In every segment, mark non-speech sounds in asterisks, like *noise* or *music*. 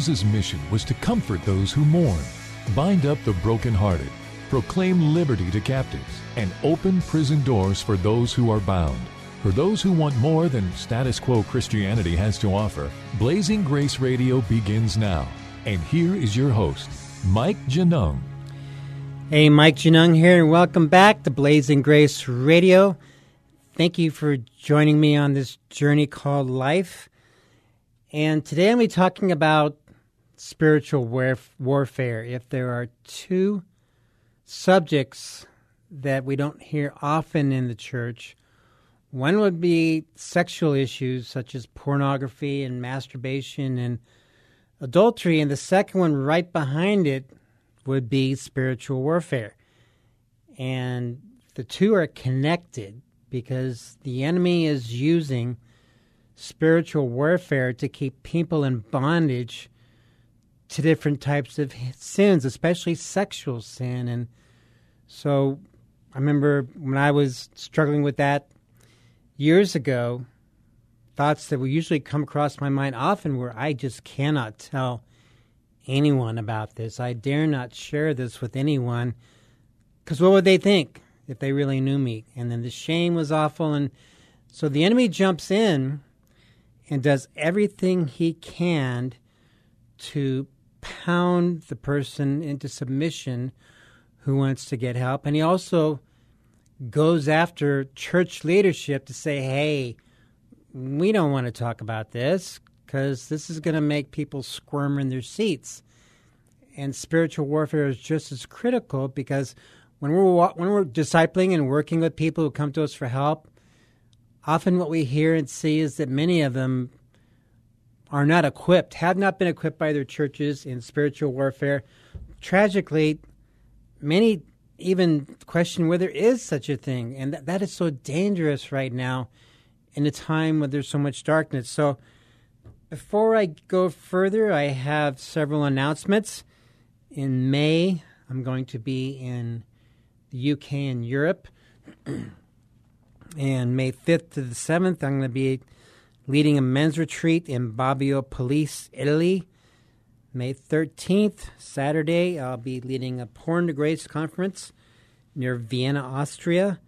Jesus' mission was to comfort those who mourn, bind up the brokenhearted, proclaim liberty to captives, and open prison doors for those who are bound. For those who want more than status quo Christianity has to offer, Blazing Grace Radio begins now. And here is your host, Mike Genung. Hey, Mike Genung here, and welcome back to Blazing Grace Radio. Thank you for joining me on this journey called life. And today I'm going to be talking about spiritual warf- warfare. If there are two subjects that we don't hear often in the church, one would be sexual issues such as pornography and masturbation and adultery, and the second one right behind it would be spiritual warfare. And the two are connected because the enemy is using spiritual warfare to keep people in bondage to different types of sins, especially sexual sin. And so I remember when I was struggling with that years ago, thoughts that would usually come across my mind often were I just cannot tell anyone about this. I dare not share this with anyone because what would they think if they really knew me? And then the shame was awful. And so the enemy jumps in and does everything he can to pound the person into submission who wants to get help. And he also goes after church leadership to say, hey, we don't want to talk about this because this is going to make people squirm in their seats. And spiritual warfare is just as critical because when we're when we're discipling and working with people who come to us for help, often what we hear and see is that many of them are not equipped, have not been equipped by their churches in spiritual warfare. Tragically, many even question whether there is such a thing, and that, that is so dangerous right now in a time when there's so much darkness. So, before I go further, I have several announcements. In May, I'm going to be in the UK and Europe. *clears throat* and May 5th to the 7th, I'm going to be leading a men's retreat in Bobbio Pellice, Italy. May 13th, Saturday, I'll be leading a Porn to Grace conference near Vienna, Austria.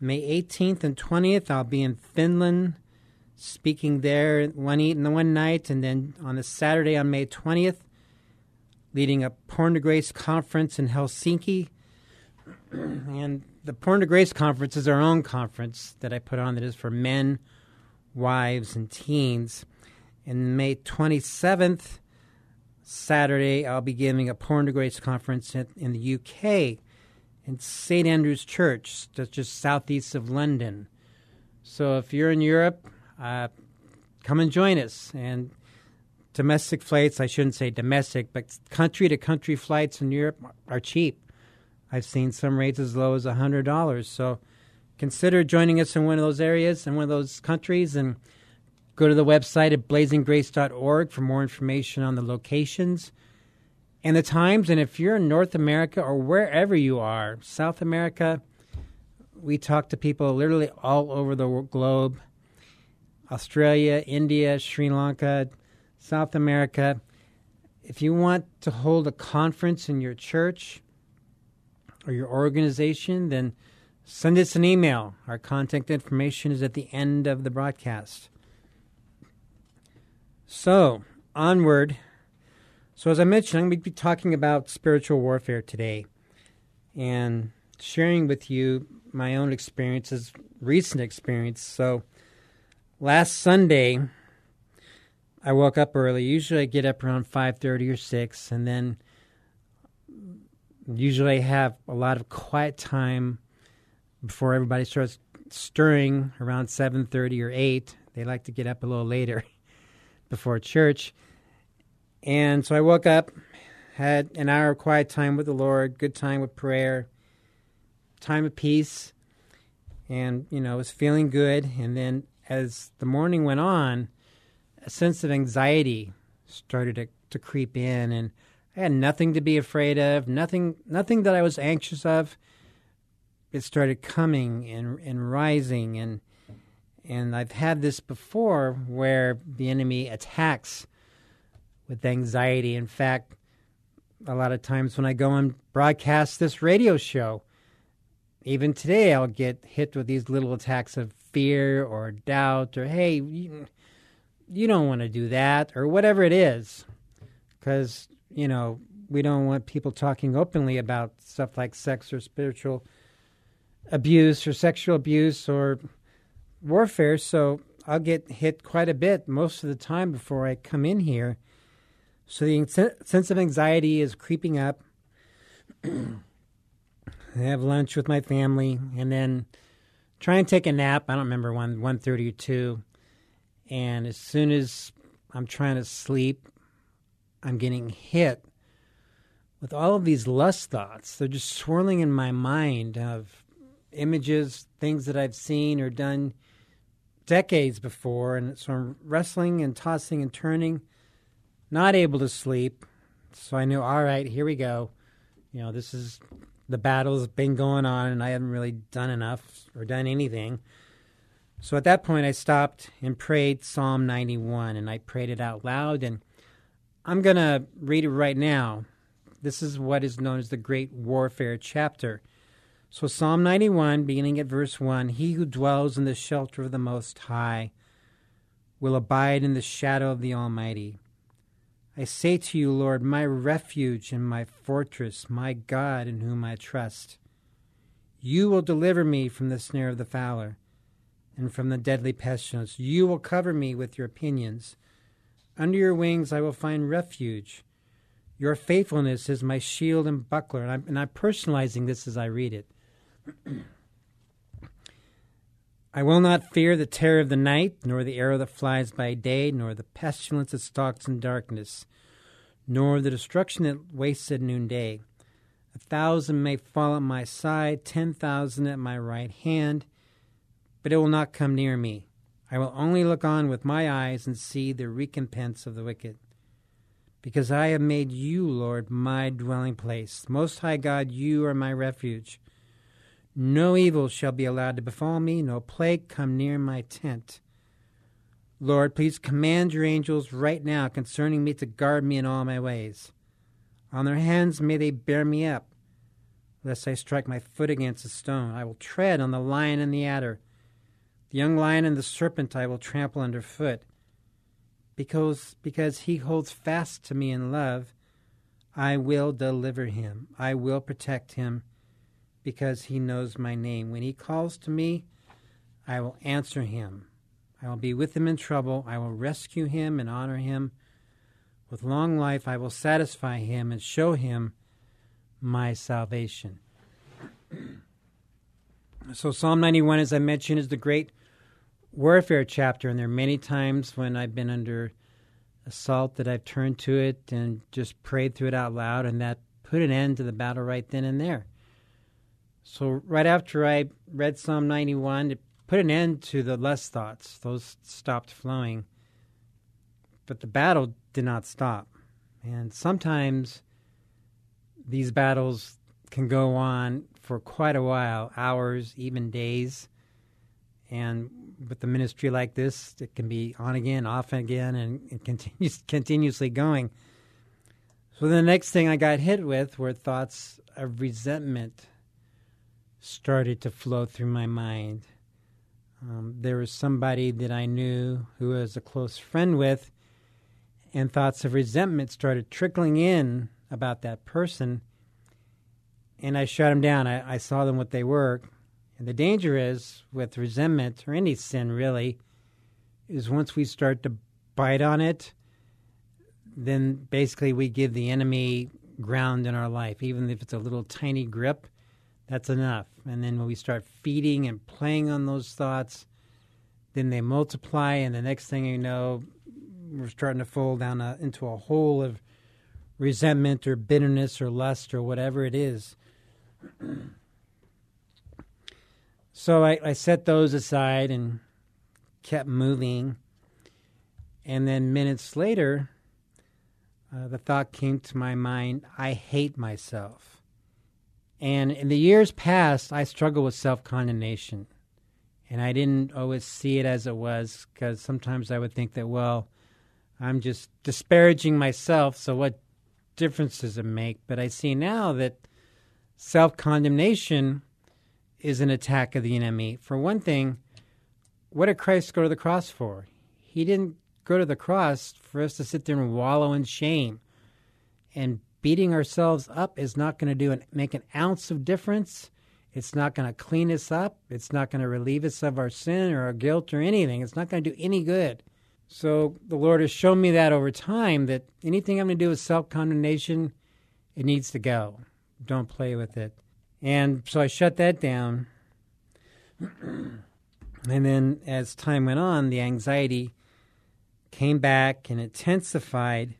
May 18th and 20th, I'll be in Finland speaking there one and one night, and then on a Saturday on May 20th, leading a Porn to Grace conference in Helsinki. *clears throat* and the Porn to Grace conference is our own conference that I put on that is for men, wives, and teens. And May 27th, Saturday, I'll be giving a Porn to Grace conference in, in the UK in St. Andrew's Church, that's just southeast of London. So if you're in Europe, uh, come and join us. And domestic flights, I shouldn't say domestic, but country to country flights in Europe are cheap. I've seen some rates as low as $100. So consider joining us in one of those areas, in one of those countries, and go to the website at blazinggrace.org for more information on the locations and the times. And if you're in North America or wherever you are, South America, we talk to people literally all over the globe Australia, India, Sri Lanka, South America. If you want to hold a conference in your church or your organization, then send us an email. Our contact information is at the end of the broadcast. So, onward. So, as I mentioned, I'm going to be talking about spiritual warfare today and sharing with you my own experiences, recent experience. So, last Sunday, I woke up early. Usually, I get up around five thirty or six, and then usually I have a lot of quiet time before everybody starts stirring around seven thirty or eight. They like to get up a little later *laughs* before church. And so I woke up, had an hour of quiet time with the Lord, good time with prayer, time of peace, and, you know, was feeling good. And then as the morning went on, a sense of anxiety started to, to creep in and I had nothing to be afraid of, nothing nothing that I was anxious of. It started coming and and rising and and I've had this before where the enemy attacks with anxiety. In fact, a lot of times when I go and broadcast this radio show, even today I'll get hit with these little attacks of fear or doubt or hey, you, you don't want to do that or whatever it is. Because, you know, we don't want people talking openly about stuff like sex or spiritual abuse or sexual abuse or warfare. So I'll get hit quite a bit most of the time before I come in here. So the sense of anxiety is creeping up. *clears throat* I have lunch with my family and then try and take a nap. I don't remember one one thirty or two. And as soon as I'm trying to sleep, I'm getting hit with all of these lust thoughts. They're just swirling in my mind of images, things that I've seen or done decades before. And so I'm wrestling and tossing and turning, not able to sleep. So I knew, all right, here we go. You know, this is the battle's been going on, and I haven't really done enough or done anything. So at that point, I stopped and prayed Psalm 91, and I prayed it out loud. And I'm going to read it right now. This is what is known as the Great Warfare chapter. So, Psalm 91, beginning at verse 1 He who dwells in the shelter of the Most High will abide in the shadow of the Almighty. I say to you, Lord, my refuge and my fortress, my God in whom I trust. You will deliver me from the snare of the fowler and from the deadly pestilence. You will cover me with your pinions. Under your wings I will find refuge. Your faithfulness is my shield and buckler. And I'm, and I'm personalizing this as I read it. *clears throat* I will not fear the terror of the night, nor the arrow that flies by day, nor the pestilence that stalks in darkness, nor the destruction that wastes at noonday. A thousand may fall at my side, ten thousand at my right hand, but it will not come near me. I will only look on with my eyes and see the recompense of the wicked. Because I have made you, Lord, my dwelling place. Most High God, you are my refuge. No evil shall be allowed to befall me, no plague come near my tent. Lord, please command your angels right now concerning me to guard me in all my ways. On their hands may they bear me up, lest I strike my foot against a stone. I will tread on the lion and the adder. The young lion and the serpent I will trample underfoot. Because, because he holds fast to me in love, I will deliver him. I will protect him because he knows my name. When he calls to me, I will answer him. I will be with him in trouble. I will rescue him and honor him. With long life, I will satisfy him and show him my salvation. *clears throat* so, Psalm 91, as I mentioned, is the great warfare chapter, and there are many times when I've been under assault that I've turned to it and just prayed through it out loud, and that put an end to the battle right then and there. So, right after I read Psalm 91, it put an end to the lust thoughts. Those stopped flowing. But the battle did not stop. And sometimes these battles can go on for quite a while hours, even days. And with a ministry like this, it can be on again, off again, and *laughs* continues continuously going. So the next thing I got hit with were thoughts of resentment started to flow through my mind. Um, there was somebody that I knew who was a close friend with, and thoughts of resentment started trickling in about that person. And I shut them down. I, I saw them what they were. And the danger is with resentment, or any sin really, is once we start to bite on it, then basically we give the enemy ground in our life, even if it's a little tiny grip that's enough. And then when we start feeding and playing on those thoughts, then they multiply, and the next thing you know, we're starting to fall down a, into a hole of resentment or bitterness or lust or whatever it is. *clears throat* so I, I set those aside and kept moving. And then minutes later, uh, the thought came to my mind I hate myself. And in the years past, I struggled with self condemnation. And I didn't always see it as it was because sometimes I would think that, well, I'm just disparaging myself, so what difference does it make? But I see now that self condemnation is an attack of the enemy. For one thing, what did Christ go to the cross for? He didn't go to the cross for us to sit there and wallow in shame. And beating ourselves up is not going to do an, make an ounce of difference. It's not going to clean us up. It's not going to relieve us of our sin or our guilt or anything. It's not going to do any good. So the Lord has shown me that over time that anything I'm going to do with self condemnation, it needs to go. Don't play with it. And so I shut that down. *clears throat* and then as time went on, the anxiety came back and intensified.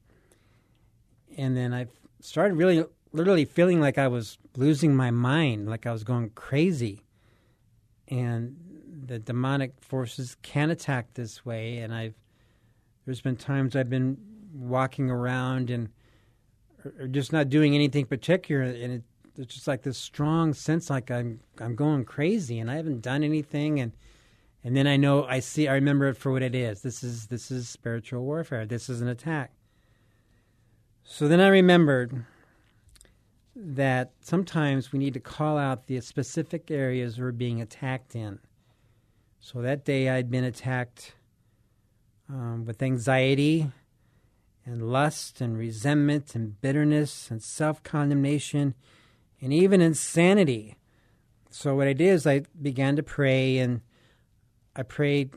And then I started really, literally feeling like I was losing my mind, like I was going crazy. And the demonic forces can attack this way. And I've there's been times I've been walking around and or just not doing anything particular, and it, it's just like this strong sense like I'm I'm going crazy, and I haven't done anything, and and then I know I see I remember it for what it is. This is this is spiritual warfare. This is an attack. So then I remembered that sometimes we need to call out the specific areas we're being attacked in. So that day I'd been attacked um, with anxiety and lust and resentment and bitterness and self condemnation and even insanity. So, what I did is I began to pray and I prayed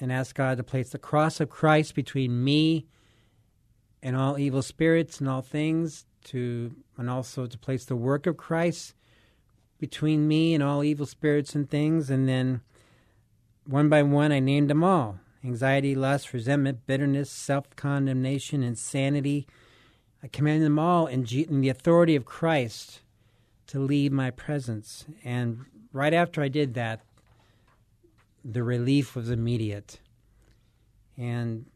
and asked God to place the cross of Christ between me and all evil spirits and all things, to and also to place the work of Christ between me and all evil spirits and things. And then one by one, I named them all anxiety, lust, resentment, bitterness, self condemnation, insanity. I command them all in, G- in the authority of Christ to leave my presence. And right after I did that, the relief was immediate. And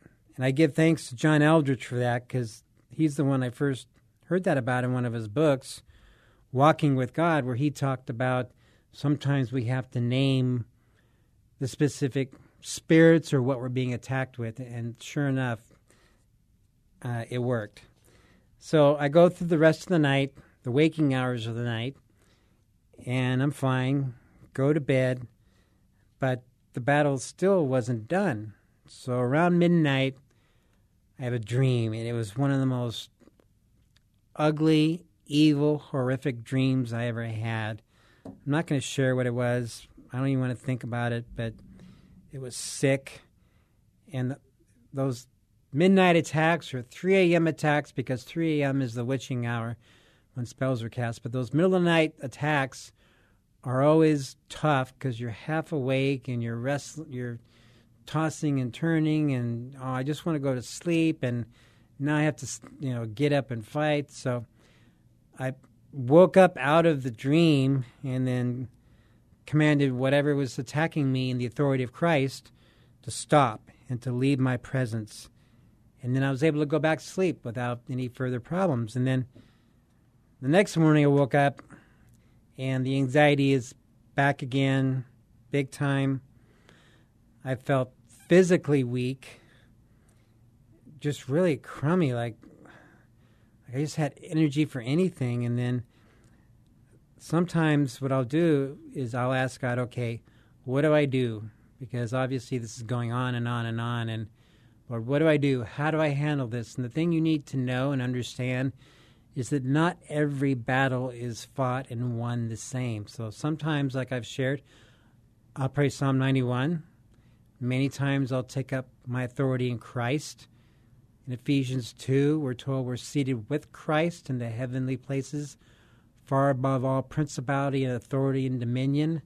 and I give thanks to John Eldredge for that because he's the one I first heard that about in one of his books, Walking with God, where he talked about sometimes we have to name the specific spirits or what we're being attacked with. And sure enough, uh, it worked. So I go through the rest of the night, the waking hours of the night, and I'm fine, go to bed, but the battle still wasn't done. So around midnight, I have a dream, and it was one of the most ugly, evil, horrific dreams I ever had. I'm not going to share what it was. I don't even want to think about it, but it was sick. And those midnight attacks or 3 a.m. attacks, because 3 a.m. is the witching hour when spells are cast, but those middle of the night attacks are always tough because you're half awake and you're rest, you're tossing and turning, and oh, I just want to go to sleep, and now I have to, you know, get up and fight. So I woke up out of the dream and then commanded whatever was attacking me in the authority of Christ to stop and to leave my presence. And then I was able to go back to sleep without any further problems. And then the next morning I woke up and the anxiety is back again, big time. I felt physically weak, just really crummy, like I just had energy for anything. And then sometimes what I'll do is I'll ask God, okay, what do I do? Because obviously this is going on and on and on. And Lord, what do I do? How do I handle this? And the thing you need to know and understand is that not every battle is fought and won the same. So sometimes, like I've shared, I'll pray Psalm 91. Many times I'll take up my authority in Christ. In Ephesians 2, we're told we're seated with Christ in the heavenly places far above all principality and authority and dominion.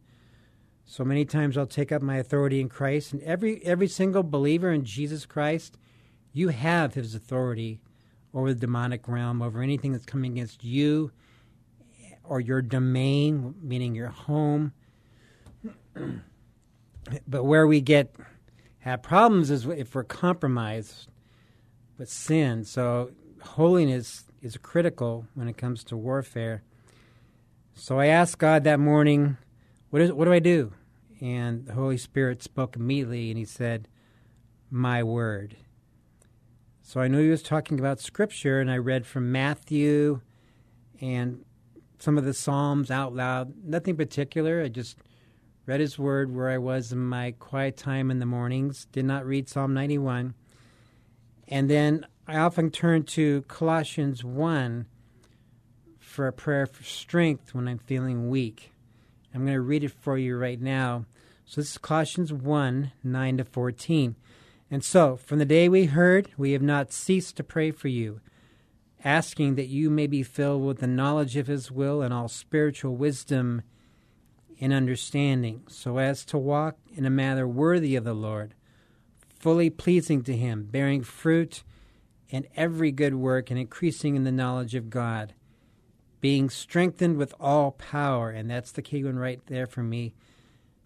So many times I'll take up my authority in Christ, and every every single believer in Jesus Christ, you have His authority over the demonic realm, over anything that's coming against you or your domain, meaning your home. *clears throat* but where we get have problems is if we're compromised with sin. So holiness is critical when it comes to warfare. So I asked God that morning, what, is, what do I do? And the Holy Spirit spoke immediately and he said, My word. So I knew he was talking about Scripture, and I read from Matthew and some of the Psalms out loud. Nothing particular. I just read his word where I was in my quiet time in the mornings. Did not read Psalm 91. And then I often turn to Colossians 1 for a prayer for strength when I'm feeling weak. I'm going to read it for you right now. So this is Colossians 1 9 to 14. And so, from the day we heard, we have not ceased to pray for you, asking that you may be filled with the knowledge of His will and all spiritual wisdom and understanding, so as to walk in a manner worthy of the Lord, fully pleasing to Him, bearing fruit in every good work and increasing in the knowledge of God, being strengthened with all power. And that's the key one right there for me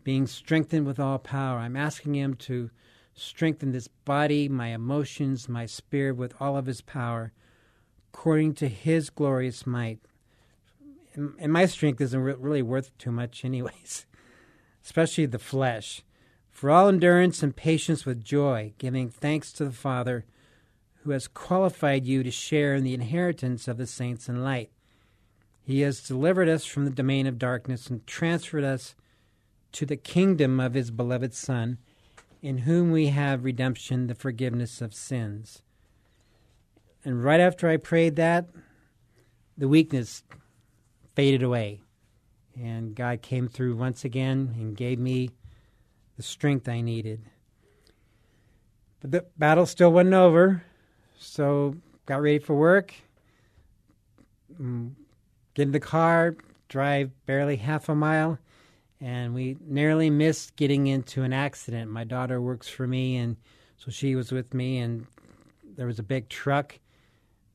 being strengthened with all power. I'm asking Him to strengthen this body, my emotions, my spirit with all of His power, according to His glorious might. And, my strength isn't re- really worth too much, anyways, *laughs* especially the flesh. For all endurance and patience with joy, giving thanks to the Father who has qualified you to share in the inheritance of the saints in light. He has delivered us from the domain of darkness and transferred us to the kingdom of his beloved Son, in whom we have redemption, the forgiveness of sins. And right after I prayed that, the weakness faded away. And God came through once again and gave me the strength I needed. But the battle still wasn't over. So got ready for work. Mm, Get in the car, drive barely half a mile, and we nearly missed getting into an accident. My daughter works for me, and so she was with me, and there was a big truck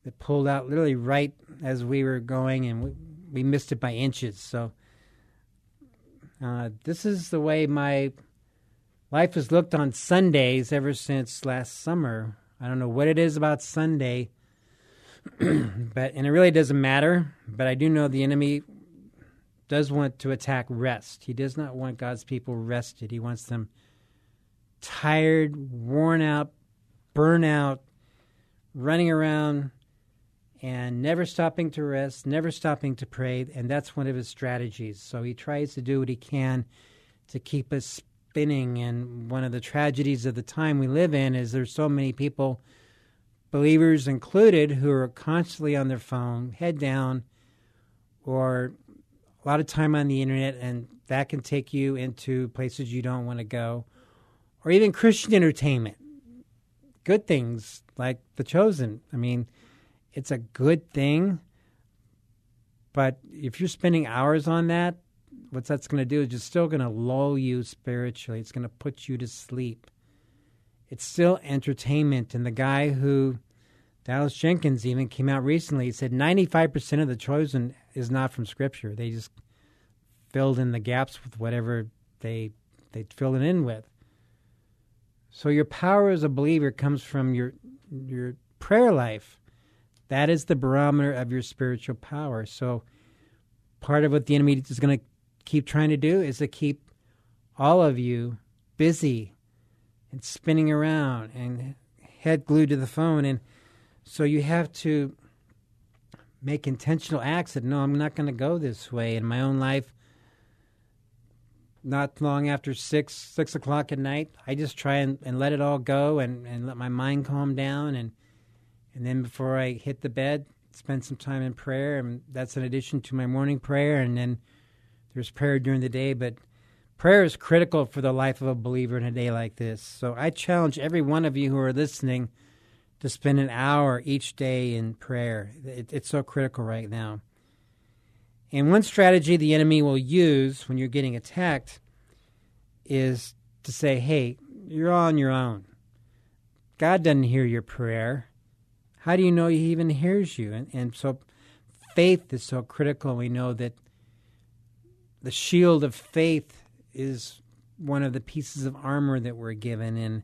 that pulled out literally right as we were going, and we, we missed it by inches. So uh, this is the way my life has looked on Sundays ever since last summer. I don't know what it is about Sunday, *clears throat* but and it really doesn't matter. But I do know the enemy does want to attack rest. He does not want God's people rested. He wants them tired, worn out, burn out, running around and never stopping to rest, never stopping to pray, and that's one of his strategies. So he tries to do what he can to keep us spinning. And one of the tragedies of the time we live in is there's so many people, believers included, who are constantly on their phone, head down, or a lot of time on the internet, and that can take you into places you don't want to go, or even Christian entertainment. Good things like The Chosen. I mean, it's a good thing, but if you're spending hours on that, what that's going to do is just still going to lull you spiritually. It's going to put you to sleep. It's still entertainment. And the guy who, Dallas Jenkins, even came out recently, he said 95% of the chosen is not from Scripture. They just filled in the gaps with whatever they they filled it in with. So your power as a believer comes from your your prayer life. That is the barometer of your spiritual power. So part of what the enemy is going to keep trying to do is to keep all of you busy and spinning around and head glued to the phone and so you have to make intentional acts that no i'm not going to go this way in my own life not long after six six o'clock at night i just try and, and let it all go and, and let my mind calm down and and then before i hit the bed spend some time in prayer and that's in addition to my morning prayer and then there's prayer during the day but prayer is critical for the life of a believer in a day like this so i challenge every one of you who are listening to spend an hour each day in prayer it, it's so critical right now and one strategy the enemy will use when you're getting attacked is to say, hey, you're on your own. God doesn't hear your prayer. How do you know He even hears you? And, and so faith is so critical. We know that the shield of faith is one of the pieces of armor that we're given. And,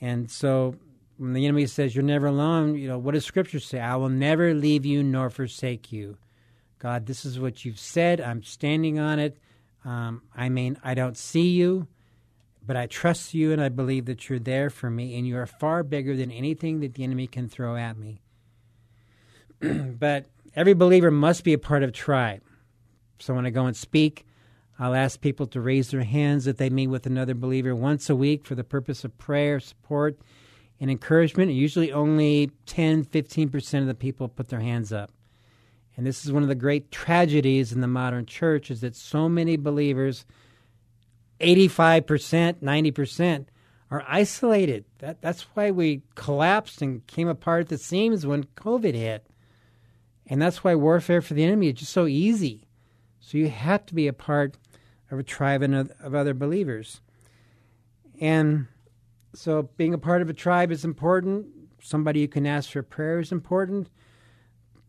and so when the enemy says, You're never alone, you know, what does Scripture say? I will never leave you nor forsake you. God, this is what you've said. I'm standing on it. Um, I mean, I don't see you, but I trust you and I believe that you're there for me, and you are far bigger than anything that the enemy can throw at me. *clears throat* but every believer must be a part of tribe. So when I go and speak, I'll ask people to raise their hands that they meet with another believer once a week for the purpose of prayer, support, and encouragement. And Usually only 10, 15% of the people put their hands up. And this is one of the great tragedies in the modern church is that so many believers, 85%, 90%, are isolated. That, that's why we collapsed and came apart at the seams when COVID hit. And that's why warfare for the enemy is just so easy. So you have to be a part of a tribe of, of other believers. And so being a part of a tribe is important. Somebody you can ask for prayer is important.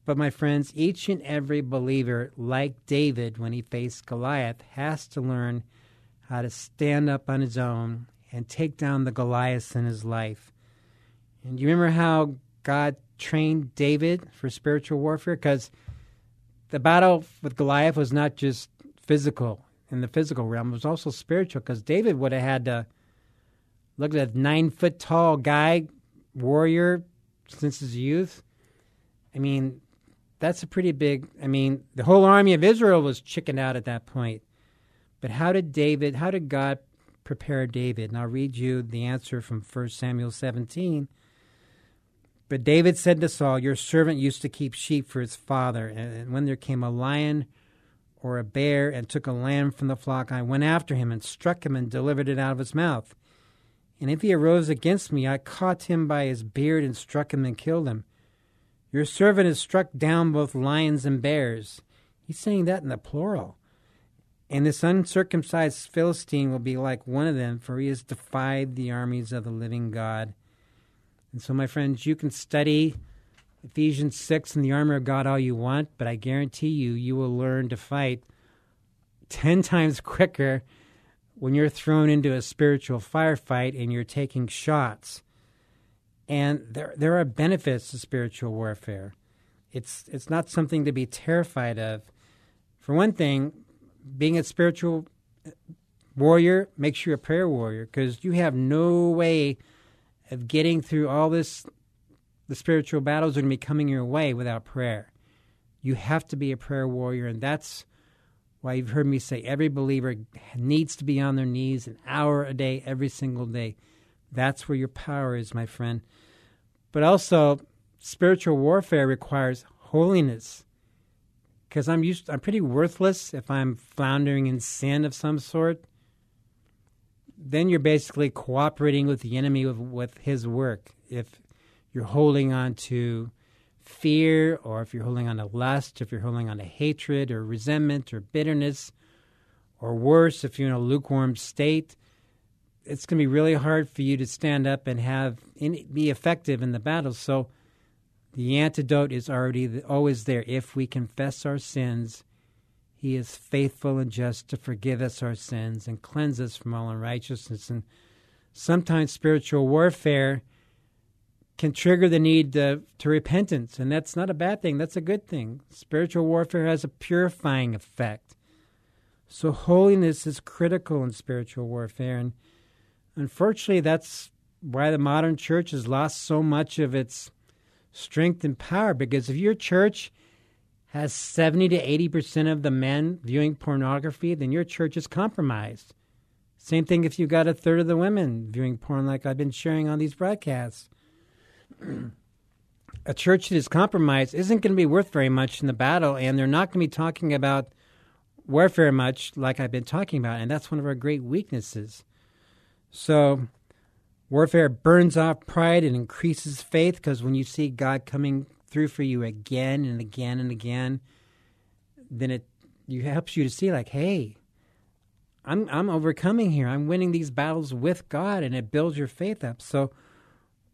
But my friends, each and every believer, like David when he faced Goliath, has to learn how to stand up on his own and take down the Goliaths in his life. And you remember how God trained David for spiritual warfare? Because the battle with Goliath was not just physical in the physical realm, it was also spiritual because David would have had to look at a nine foot tall guy, warrior since his youth. I mean, that's a pretty big. I mean, the whole army of Israel was chickened out at that point. But how did David, how did God prepare David? And I'll read you the answer from 1 Samuel 17. But David said to Saul, Your servant used to keep sheep for his father, and when there came a lion or a bear and took a lamb from the flock, I went after him and struck him and delivered it out of his mouth. And if he arose against me, I caught him by his beard and struck him and killed him. Your servant has struck down both lions and bears. He's saying that in the plural. And this uncircumcised Philistine will be like one of them, for he has defied the armies of the living God. And so, my friends, you can study Ephesians 6 and the armor of God all you want, but I guarantee you, you will learn to fight 10 *laughs* times quicker when you're thrown into a spiritual firefight and you're taking shots. And there, there are benefits to spiritual warfare. It's, it's not something to be terrified of. For one thing, being a spiritual uh, warrior makes you a prayer warrior because you have no way of getting through all this the spiritual battles are going to be coming your way without prayer. You have to be a prayer warrior and that's why you've heard me say every believer needs to be on their knees an hour a day every single day. That's where your power is my friend. But also spiritual warfare requires holiness because I'm used I'm pretty worthless if I'm floundering in sin of some sort. Then you're basically cooperating with the enemy with, with his work. If you're holding on to fear, or if you're holding on to lust, if you're holding on to hatred or resentment or bitterness, or worse, if you're in a lukewarm state, it's going to be really hard for you to stand up and have any, be effective in the battle. So the antidote is already always there. If we confess our sins, He is faithful and just to forgive us our sins and cleanse us from all unrighteousness. And sometimes spiritual warfare can trigger the need to, to repentance, and that's not a bad thing. That's a good thing. Spiritual warfare has a purifying effect. So holiness is critical in spiritual warfare, and unfortunately, that's why the modern church has lost so much of its strength and power because if your church has 70 to 80% of the men viewing pornography, then your church is compromised. Same thing if you got a third of the women viewing porn, like I've been sharing on these broadcasts. *clears throat* a church that is compromised isn't going to be worth very much in the battle, and they're not going to be talking about warfare much, like I've been talking about, and that's one of our great weaknesses. So, Warfare burns off pride and increases faith because when you see God coming through for you again and again and again, then it helps you to see like, hey, I'm I'm overcoming here. I'm winning these battles with God and it builds your faith up. So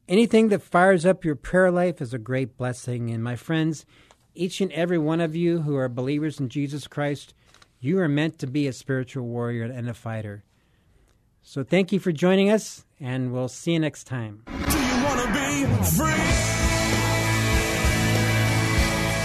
anything that fires up your prayer life is a great blessing. And my friends, each and every one of you who are believers in Jesus Christ, you are meant to be a spiritual warrior and a fighter. So thank you for joining us, and we'll see you next time. Do you want to be free?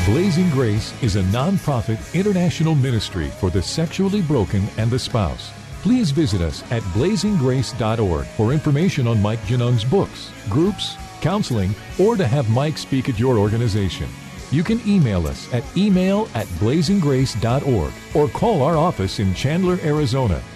Blazing Grace is a non-profit international ministry for the sexually broken and the spouse. Please visit us at blazinggrace.org for information on Mike Genung's books, groups, counseling, or to have Mike speak at your organization. You can email us at email at blazinggrace.org or call our office in Chandler, Arizona